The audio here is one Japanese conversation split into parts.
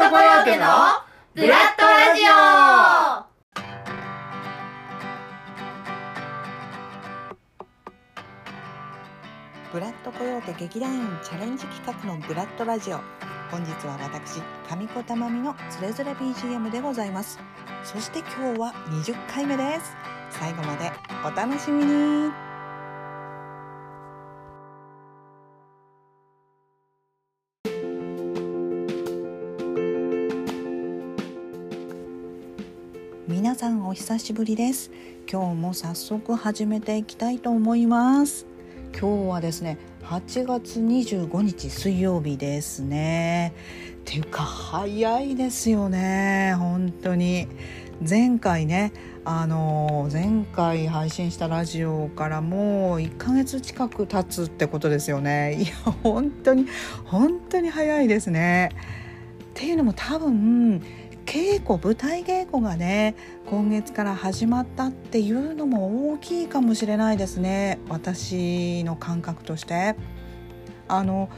トコヨーテのブラッドラジオ。ブラッドコヨーテ劇団員チャレンジ企画のブラッドラジオ。本日は私上子たまみのつれづれ BGM でございます。そして今日は20回目です。最後までお楽しみに。さんお久しぶりです。今日も早速始めていきたいと思います。今日はですね8月25日水曜日ですね。っていうか早いですよね。本当に。前回ねあの前回配信したラジオからもう1ヶ月近く経つってことですよね。いや本当に本当に早いですね。っていうのも多分稽古舞台稽古がね今月から始まったっていうのも大きいかもしれないですね私の感覚としてあの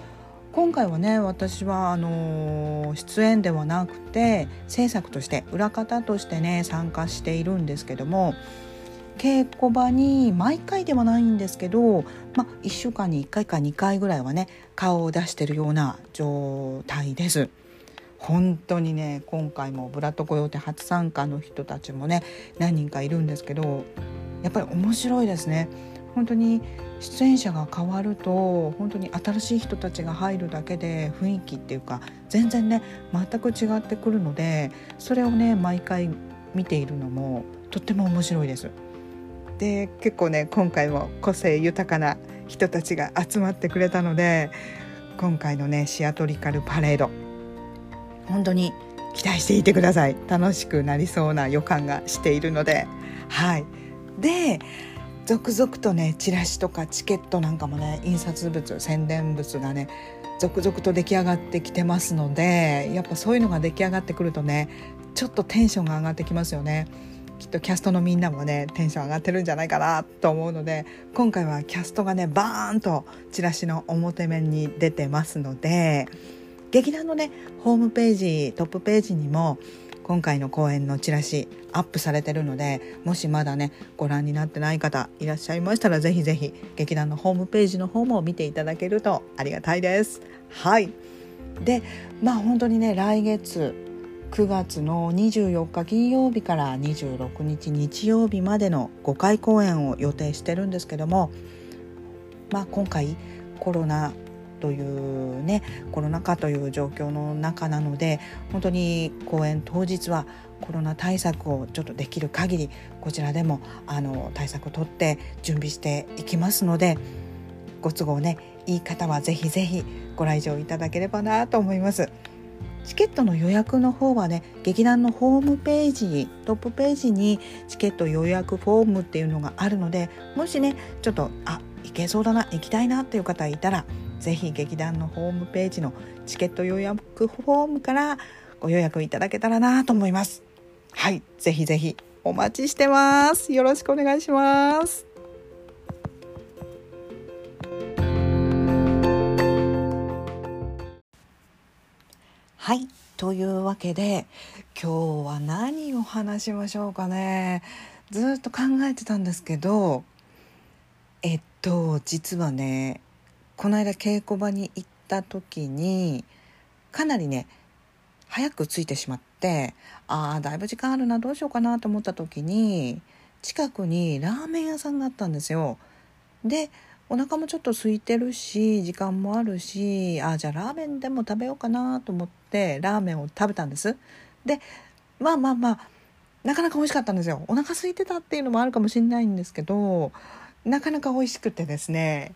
今回はね私はあの出演ではなくて制作として裏方としてね参加しているんですけども稽古場に毎回ではないんですけど、ま、1週間に1回か2回ぐらいはね顔を出してるような状態です。本当にね今回もブラッドコヨーテ初参加の人たちもね何人かいるんですけどやっぱり面白いですね本当に出演者が変わると本当に新しい人たちが入るだけで雰囲気っていうか全然ね全く違ってくるのでそれをね毎回見ているのもとっても面白いです。で結構ね今回も個性豊かな人たちが集まってくれたので今回のねシアトリカルパレード本当に期待していてください。楽しくなりそうな予感がしているので。はい。で続々とねチラシとかチケットなんかもね印刷物宣伝物がね続々と出来上がってきてますのでやっぱそういうのが出来上がってくるとねちょっとテンションが上がってきますよね。きっとキャストのみんなもねテンション上がってるんじゃないかなと思うので今回はキャストがねバーンとチラシの表面に出てますので劇団のねホームページトップページにも今回の公演のチラシアップされてるのでもしまだねご覧になってない方いらっしゃいましたらぜひぜひ劇団のホームページの方も見ていただけるとありがたいです。はい。でまあ本当にね来月9月の24日金曜日から26日日曜日までの5回公演を予定してるんですけどもまあ今回コロナというねコロナ禍という状況の中なので本当に公演当日はコロナ対策をちょっとできる限りこちらでもあの対策をとって準備していきますのでご都合ねいい方はぜひぜひご来場いただければなと思います。チケットの予約の方はね劇団のホームページトップページにチケット予約フォームっていうのがあるのでもしねちょっとあ行けそうだな行きたいなっていう方いたらぜひ劇団のホームページのチケット予約フォームからご予約いただけたらなと思います。はい、ぜひぜひお待ちしてます。よろしくお願いします。はい、というわけで今日は何を話しましょうかね。ずっと考えてたんですけど、えっと実はねこの間稽古場に行った時にかなりね早く着いてしまってああだいぶ時間あるなどうしようかなと思った時に近くにラーメン屋さんがあったんですよ。でお腹もちょっと空いてるし時間もあるしあじゃあラーメンでも食べようかなと思ってラーメンを食べたんです。でまあまあまあなかなか美味しかったんですよ。お腹空いてたっていうのもあるかもしれないんですけどなかなか美味しくてですね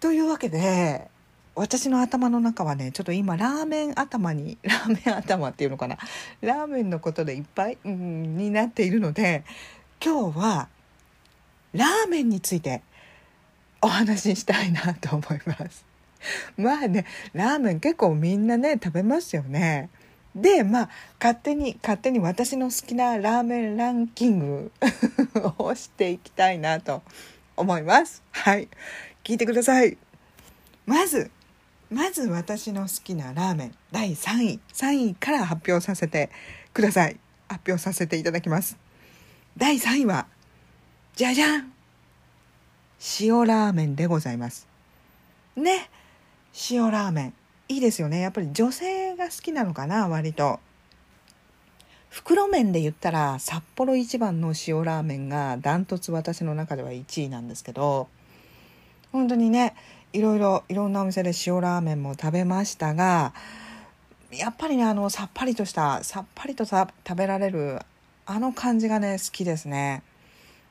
というわけで私の頭の中はねちょっと今ラーメン頭に ラーメン頭っていうのかなラーメンのことでいっぱい、ん、になっているので今日はラーメンについてお話ししたいなと思います。まあねラーメン結構みんなね食べますよね。でまあ勝手に勝手に私の好きなラーメンランキング をしていきたいなと思います。はい聞いてください。まずまず私の好きなラーメン第3位3位から発表させてください。発表させていただきます。第3位はじゃじゃん塩ラーメンでございます。ね塩ラーメン。いいですよね。やっぱり女性が好きなのかな割と。袋麺で言ったら札幌一番の塩ラーメンがダントツ私の中では1位なんですけど本当にねいろいろいろんなお店で塩ラーメンも食べましたがやっぱりねあのさっぱりとしたさっぱりとさ食べられるあの感じがね好きですね。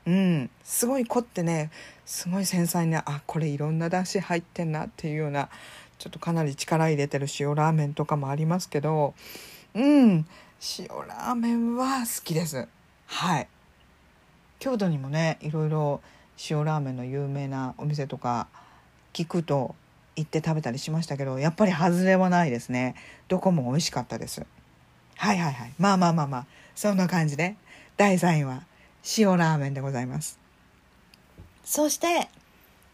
うん。すごい凝ってねすごい繊細なあこれいろんなだし入ってんなっていうようなちょっとかなり力入れてる塩ラーメンとかもありますけどうん。塩ラーメンは好きです。はい。京都にもねいろいろ塩ラーメンの有名なお店とか聞くと行って食べたりしましたけどやっぱり外れはないですね。どこも美味しかったです。はいはいはい。まあまあまあまあ。そんな感じで。第3位は塩ラーメンでございます。そして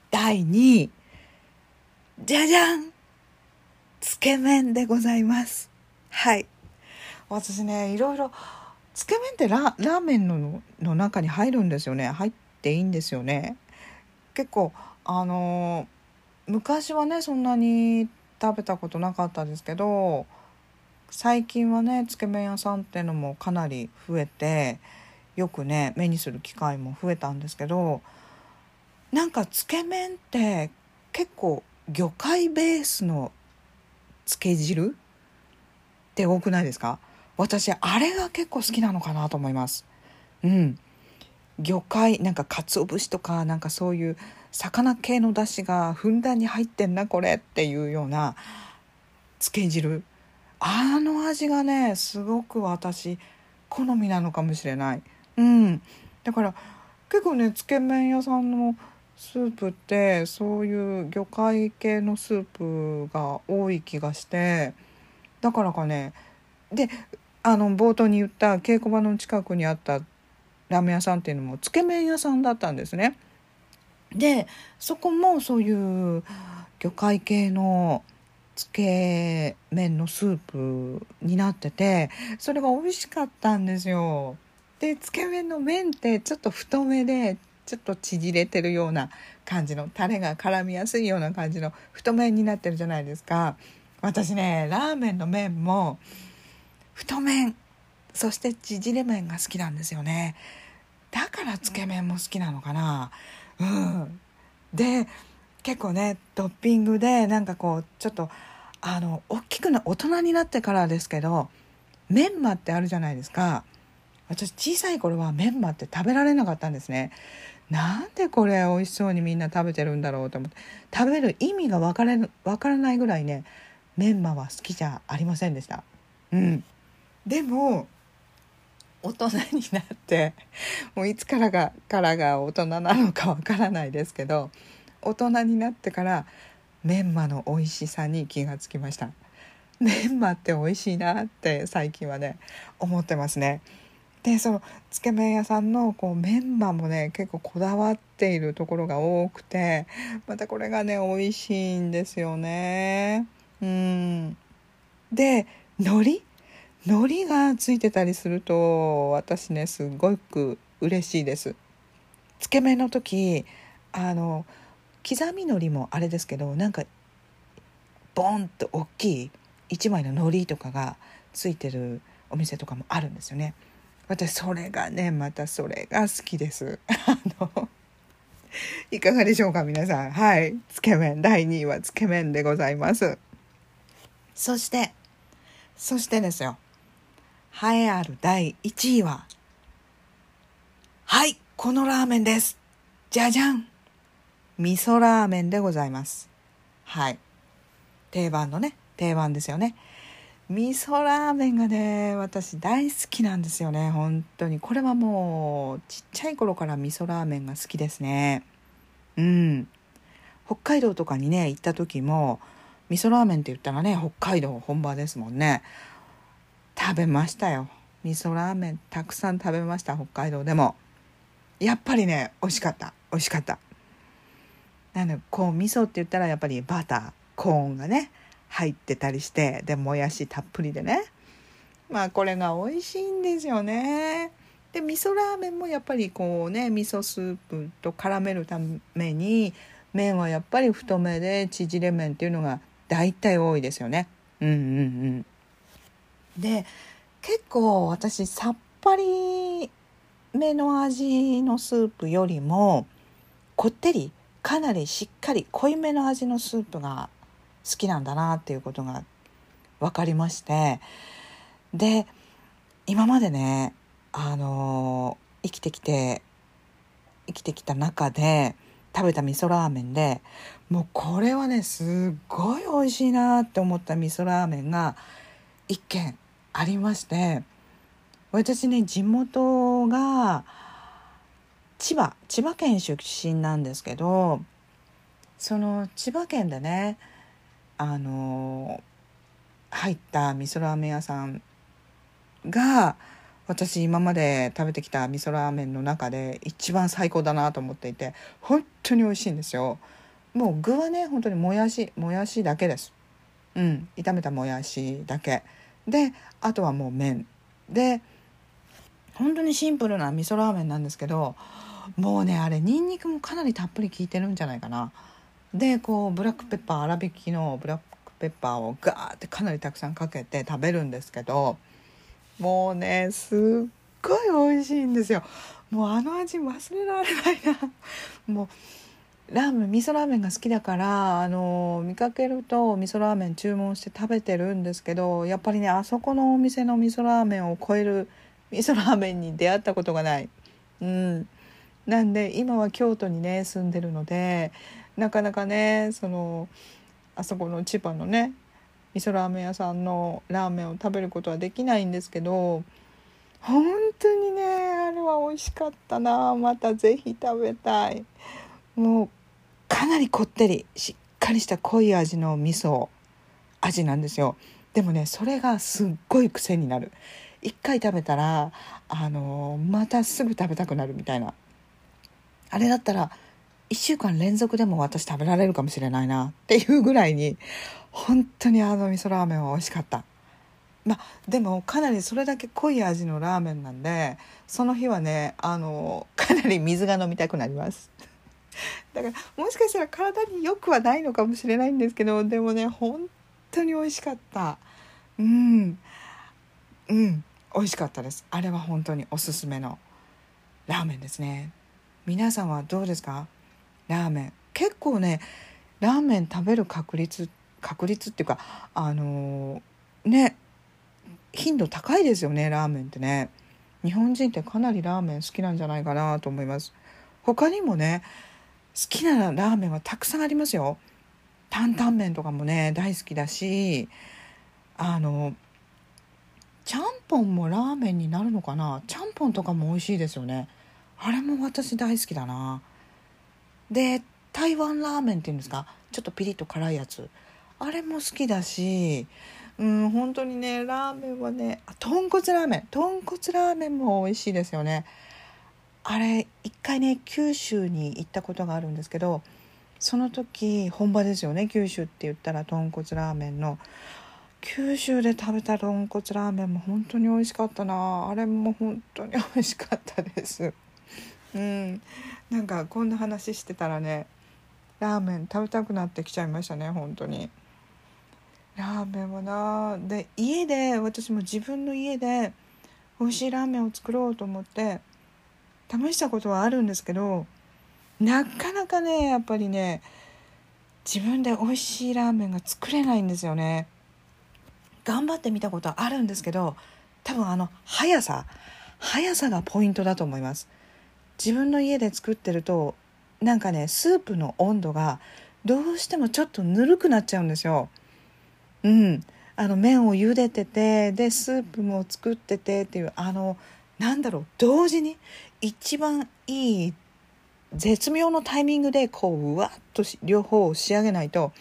第2位。じゃじゃん。つけ麺でございます。はい。私ねいろいろつけ麺ってララーメンのの中に入るんですよね。入っていいんですよね。結構あの昔はねそんなに食べたことなかったですけど最近はねつけ麺屋さんっていうのもかなり増えてよくね目にする機会も増えたんですけどなんかつけ麺って結構魚介ベースのつけ汁って多くないですか？私あれが結構好きなのかなと思います。うん。魚介なんか鰹節とかなんかそういう魚系の出汁がふんだんに入ってんなこれっていうようなつけ汁。あの味がねすごく私好みなのかもしれない。うん。だから結構ねつけ麺屋さんのスープってそういう魚介系のスープが多い気がしてだからかね。であの冒頭に言った稽古場の近くにあったラーメン屋さんっていうのもつけ麺屋さんだったんですね。でそこもそういう魚介系のつけ麺のスープになっててそれが美味しかったんですよ。でつけ麺の麺ってちょっと太めでちょっと縮れてるような感じのタレが絡みやすいような感じの太麺になってるじゃないですか。私ねラーメンの麺も太麺そして縮れ麺が好きなんですよね。だからつけ麺も好きなのかな。うん。で結構ねトッピングでなんかこうちょっとあの大きくな大人になってからですけどメンマってあるじゃないですか。私小さい頃はメンマって食べられなかったんですね。なんでこれ美味しそうにみんな食べてるんだろうと思って。食べる意味が分から分からないぐらいねメンマは好きじゃありませんでした。うん。でも大人になってもういつからがからが大人なのかわからないですけど大人になってからメンマの美味しさに気がつきました。メンマって美味しいなって最近はね思ってますね。でそのつけ麺屋さんのこうメンマもね結構こだわっているところが多くてまたこれがね美味しいんですよね。うん。で海苔？海苔がついてたりすると私ねすごく嬉しいです。つけ麺の時あの刻み海苔もあれですけどなんかボンと大きい1枚の海苔とかがついてるお店とかもあるんですよね。私それがねまたそれが好きです。あのいかがでしょうか皆さん。はい。つけ麺第2位はつけ麺でございます。そしてそしてですよ。栄えある第1位は、はい、このラーメンです。じゃじゃん味噌ラーメンでございます。はい。定番のね、定番ですよね。味噌ラーメンがね、私大好きなんですよね、本当に。これはもう、ちっちゃい頃から味噌ラーメンが好きですね。うん。北海道とかにね、行った時も、味噌ラーメンって言ったらね、北海道本場ですもんね。食べましたよ。味噌ラーメンたくさん食べました北海道でも。やっぱりね美味しかった。美味しかった。なのでこう味噌って言ったらやっぱりバターコーンがね入ってたりしてでもやしたっぷりでね。まあこれが美味しいんですよね。で味噌ラーメンもやっぱりこうね味噌スープと絡めるために麺はやっぱり太めで縮れ麺っていうのが大体多いですよね。うんうんうん。で結構私さっぱりめの味のスープよりもこってりかなりしっかり濃いめの味のスープが好きなんだなっていうことが分かりましてで今までねあの生きてきて生きてきた中で食べた味噌ラーメンでもうこれはねすっごい美味しいなって思った味噌ラーメンが一軒。ありまして私ね地元が千葉千葉県出身なんですけどその千葉県でねあの入った味噌ラーメン屋さんが私今まで食べてきた味噌ラーメンの中で一番最高だなと思っていて本当に美味しいんですよ。もう具はね本当にもやしもやしだけです。うん炒めたもやしだけ。であとはもう麺。で本当にシンプルな味噌ラーメンなんですけどもうねあれにんにくもかなりたっぷり効いてるんじゃないかな。でこうブラックペッパー粗挽きのブラックペッパーをガーってかなりたくさんかけて食べるんですけどもうねすっごい美味しいんですよ。もうあの味忘れられないな。もうラーメン味噌ラーメンが好きだからあの見かけると味噌ラーメン注文して食べてるんですけどやっぱりねあそこのお店の味噌ラーメンを超える味噌ラーメンに出会ったことがない。うん。なんで今は京都にね住んでるのでなかなかねそのあそこの千葉のね味噌ラーメン屋さんのラーメンを食べることはできないんですけど本当にねあれは美味しかったな。また是非食べたい。もうかなりこってりしっかりした濃い味の味噌味なんですよ。でもねそれがすっごい癖になる。一回食べたらあのまたすぐ食べたくなるみたいな。あれだったら1週間連続でも私食べられるかもしれないなっていうぐらいに本当にあの味噌ラーメンは美味しかった。まあでもかなりそれだけ濃い味のラーメンなんでその日はねあのかなり水が飲みたくなります。だからもしかしたら体に良くはないのかもしれないんですけどでもね本当に美味しかった。うん。うん。美味しかったです。あれは本当におすすめのラーメンですね。皆さんはどうですか？ラーメン。結構ねラーメン食べる確率確率っていうかあのー、ね頻度高いですよねラーメンってね。日本人ってかなりラーメン好きなんじゃないかなと思います。他にもねきなラーメンはたくさんありますよ。担々麺とかもね大好きだしあのちゃんぽんもラーメンになるのかな？ちゃんぽんとかも美味しいですよね。あれも私大好きだな。で台湾ラーメンっていうんですか？ちょっとピリッと辛いやつ。あれも好きだしうん本当にねラーメンはねあ豚骨ラーメン。豚骨ラーメンも美味しいですよね。あれ一回ね九州に行ったことがあるんですけどその時本場ですよね九州って言ったら豚骨ラーメンの。九州で食べた豚骨ラーメンも本当に美味しかったな。あれも本当に美味しかったです。うん。なんかこんな話してたらねラーメン食べたくなってきちゃいましたね本当に。ラーメンはな。で家で私も自分の家で美味しいラーメンを作ろうと思って試したことはあるんですけどなかなかねやっぱりね自分で美味しいラーメンが作れないんですよね。頑張ってみたことはあるんですけど多分あの速さ速さがポイントだと思います。自分の家で作ってるとなんかねスープの温度がどうしてもちょっとぬるくなっちゃうんですよ。うん、あの麺を茹でててでスープも作っててっていうあのなんだろう同時に一番いい絶妙のタイミングでこううわっと両方を仕上げないと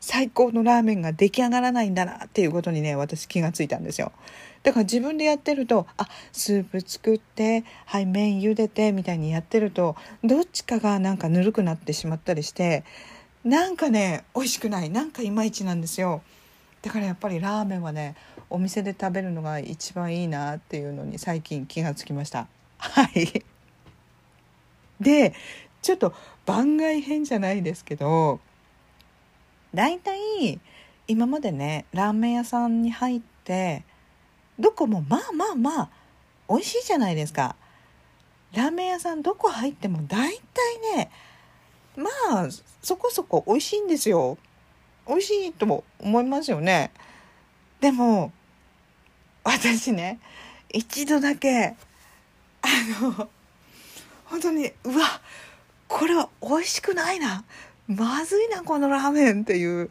最高のラーメンが出来上がらないんだなっていうことにね私気がついたんですよ。だから自分でやってるとあスープ作ってはい麺茹でてみたいにやってるとどっちかがなんかぬるくなってしまったりしてなんかね美味しくないなんかいまいちなんですよだからやっぱりラーメンはねお店で食べるのが一番いいなっていうのに最近気がつきました。はい。でちょっと番外編じゃないですけど大体今までねラーメン屋さんに入ってどこもまあまあまあ美味しいじゃないですか。ラーメン屋さんどこ入っても大体ねまあそこそこ美味しいんですよ。美味しいとも思いますよね。でも私ね一度だけあの本当にうわこれは美味しくないなまずいなこのラーメンっていう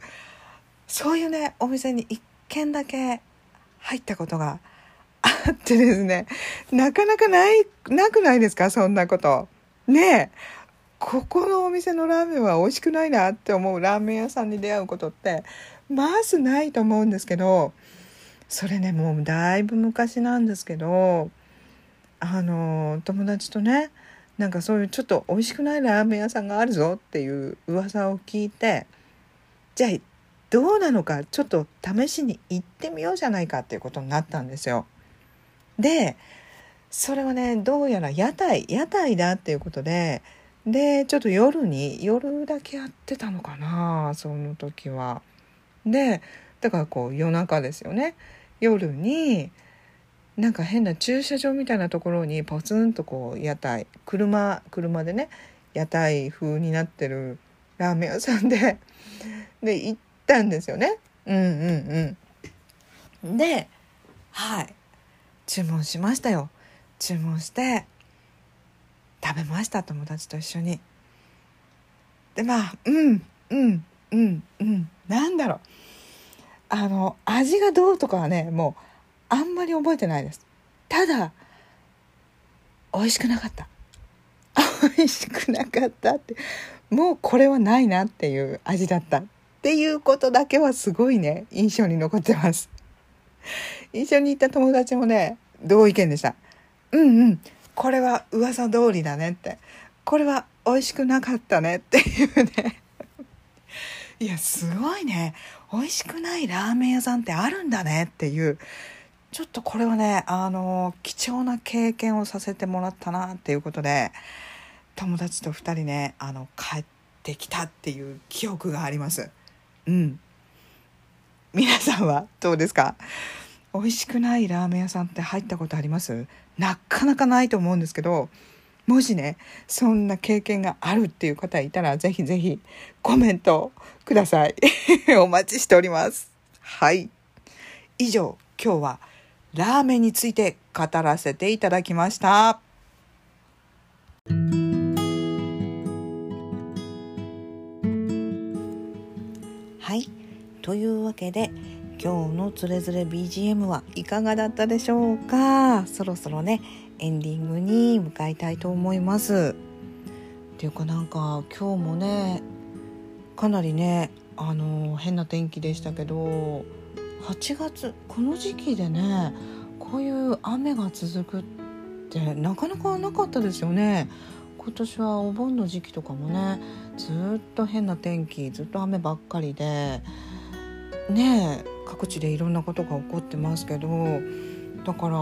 そういうねお店に一軒だけ入ったことがあってですねなかなかないなくないですかそんなこと。ねえここのお店のラーメンは美味しくないなって思うラーメン屋さんに出会うことってまずないと思うんですけどそれねもうだいぶ昔なんですけどあの友達とねなんかそういうちょっと美味しくないラーメン屋さんがあるぞっていう噂を聞いてじゃあどうなのかちょっと試しに行ってみようじゃないかっていうことになったんですよ。でそれはねどうやら屋台屋台だっていうことででちょっと夜に夜だけやってたのかなその時は。でだからこう夜中ですよね夜になんか変な駐車場みたいなところにポツンとこう屋台車車でね屋台風になってるラーメン屋さんでで行ったんですよね。うんうんうん。ではい注文しましたよ。注文して食べました友達と一緒に。でまあうんうんうんうんなんだろうあの味がどうとかはねもうあんまり覚えてないです。ただ美味しくなかった。美味しくなかったってもうこれはないなっていう味だった。っていうことだけはすごいね印象に残ってます。一緒に行った友達もね同意見でした。うんうんこれは噂通りだねって。これは美味しくなかったねっていうね。いやすごいね。美味しくないラーメン屋さんってあるんだねっていう。ちょっとこれはねあの貴重な経験をさせてもらったなっていうことで友達と2人ねあの帰ってきたっていう記憶があります。うん。皆さんはどうですか？美味しくないラーメン屋さんって入ったことあります？なかなかないと思うんですけどもしねそんな経験があるっていう方いたらぜひぜひコメントください。お待ちしております。はい。以上今日はラーメンについて語らせていただきました。はい。というわけで今日のつれづれ BGM はいかがだったでしょうか？そろそろねエンディングに向かいたいと思います。っていうかなんか今日もねかなりねあの変な天気でしたけど8月この時期でねこういう雨が続くってなかなかなかったですよね。今年はお盆の時期とかもねずっと変な天気ずっと雨ばっかりでねえ各地でいろんなことが起こってますけどだから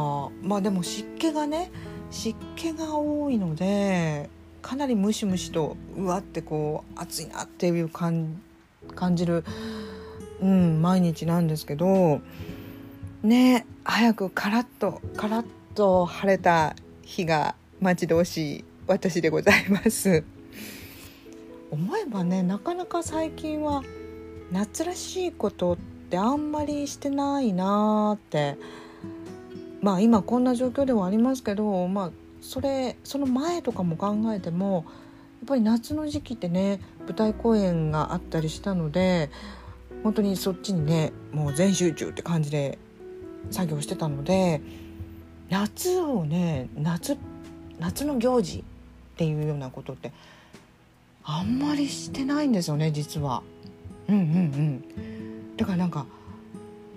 まあでも湿気がね湿気が多いのでかなりムシムシとうわってこう暑いなっていう感じる、うん、毎日なんですけどね早くカラッとカラッと晴れた日が待ち遠しい私でございます。思えばねなかなか最近は夏らしいことってあんまりしてないなーってまあ今こんな状況ではありますけどまあそれその前とかも考えてもやっぱり夏の時期ってね舞台公演があったりしたので本当にそっちにねもう全集中って感じで作業してたので夏をね夏夏の行事っていうようなことってあんまりしてないんですよね実は。うんうんうん。だからなんか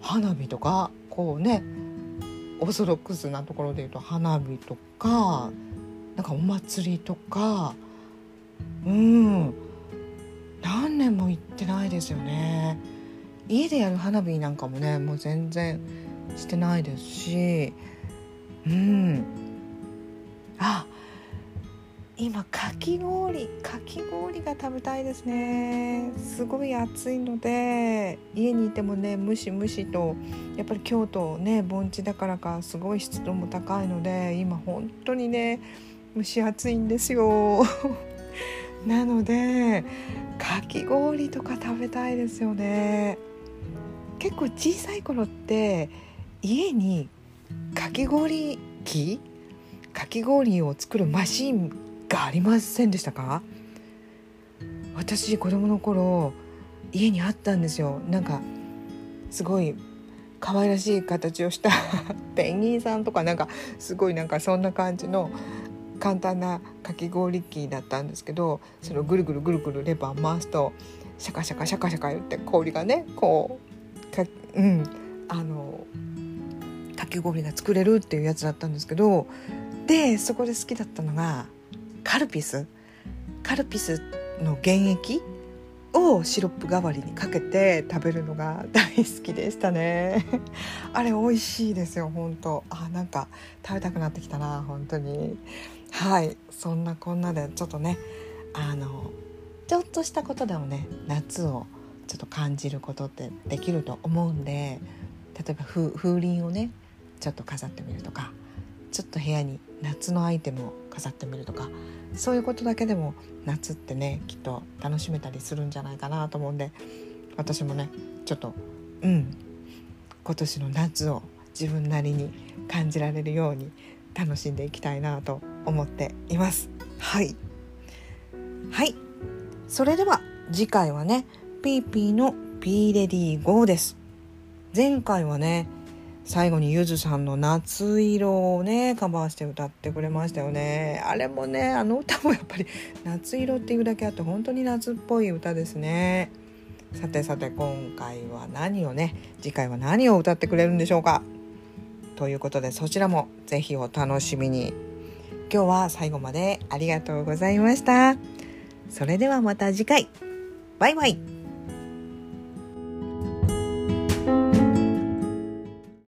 花火とかこうねオーソドックスなところで言うと花火とかなんかお祭りとかうん。何年も行ってないですよね。家でやる花火なんかもねもう全然してないですしうん。今かき氷かき氷が食べたいですね。すごい暑いので家にいてもねムシムシとやっぱり京都ね盆地だからかすごい湿度も高いので今本当にね蒸し暑いんですよ。なのでかき氷とか食べたいですよね。結構小さい頃って家にかき氷機かき氷を作るマシンがありませんでしたか？私子供の頃家にあったんですよ。なんかすごい可愛らしい形をした ペンギンさんとかなんかすごいなんかそんな感じの簡単なかき氷機だったんですけどそれをぐるぐるぐるぐるレバー回すとシャカシャカシャカシャカ言って氷がねこうかうんあのかき氷が作れるっていうやつだったんですけどでそこで好きだったのがカルピス？カルピスの原液をシロップ代わりにかけて食べるのが大好きでしたね。あれ美味しいですよ本当。あなんか食べたくなってきたな本当に。はい。そんなこんなでちょっとねあのちょっとしたことでもね夏をちょっと感じることってできると思うんで例えば風鈴をねちょっと飾ってみるとかちょっと部屋に夏のアイテムを飾ってみるとかそういうことだけでも夏ってねきっと楽しめたりするんじゃないかなと思うんで私もねちょっとうん今年の夏を自分なりに感じられるように楽しんでいきたいなと思っています。はい。はい。それでは次回はねピーピーのピーレディー GO です。前回はね最後にゆずさんの「夏色」をねカバーして歌ってくれましたよね。あれもねあの歌もやっぱり「夏色」っていうだけあって本当に夏っぽい歌ですね。さてさて今回は何をね次回は何を歌ってくれるんでしょうか。ということでそちらもぜひお楽しみに。今日は最後までありがとうございました。それではまた次回。バイバイ。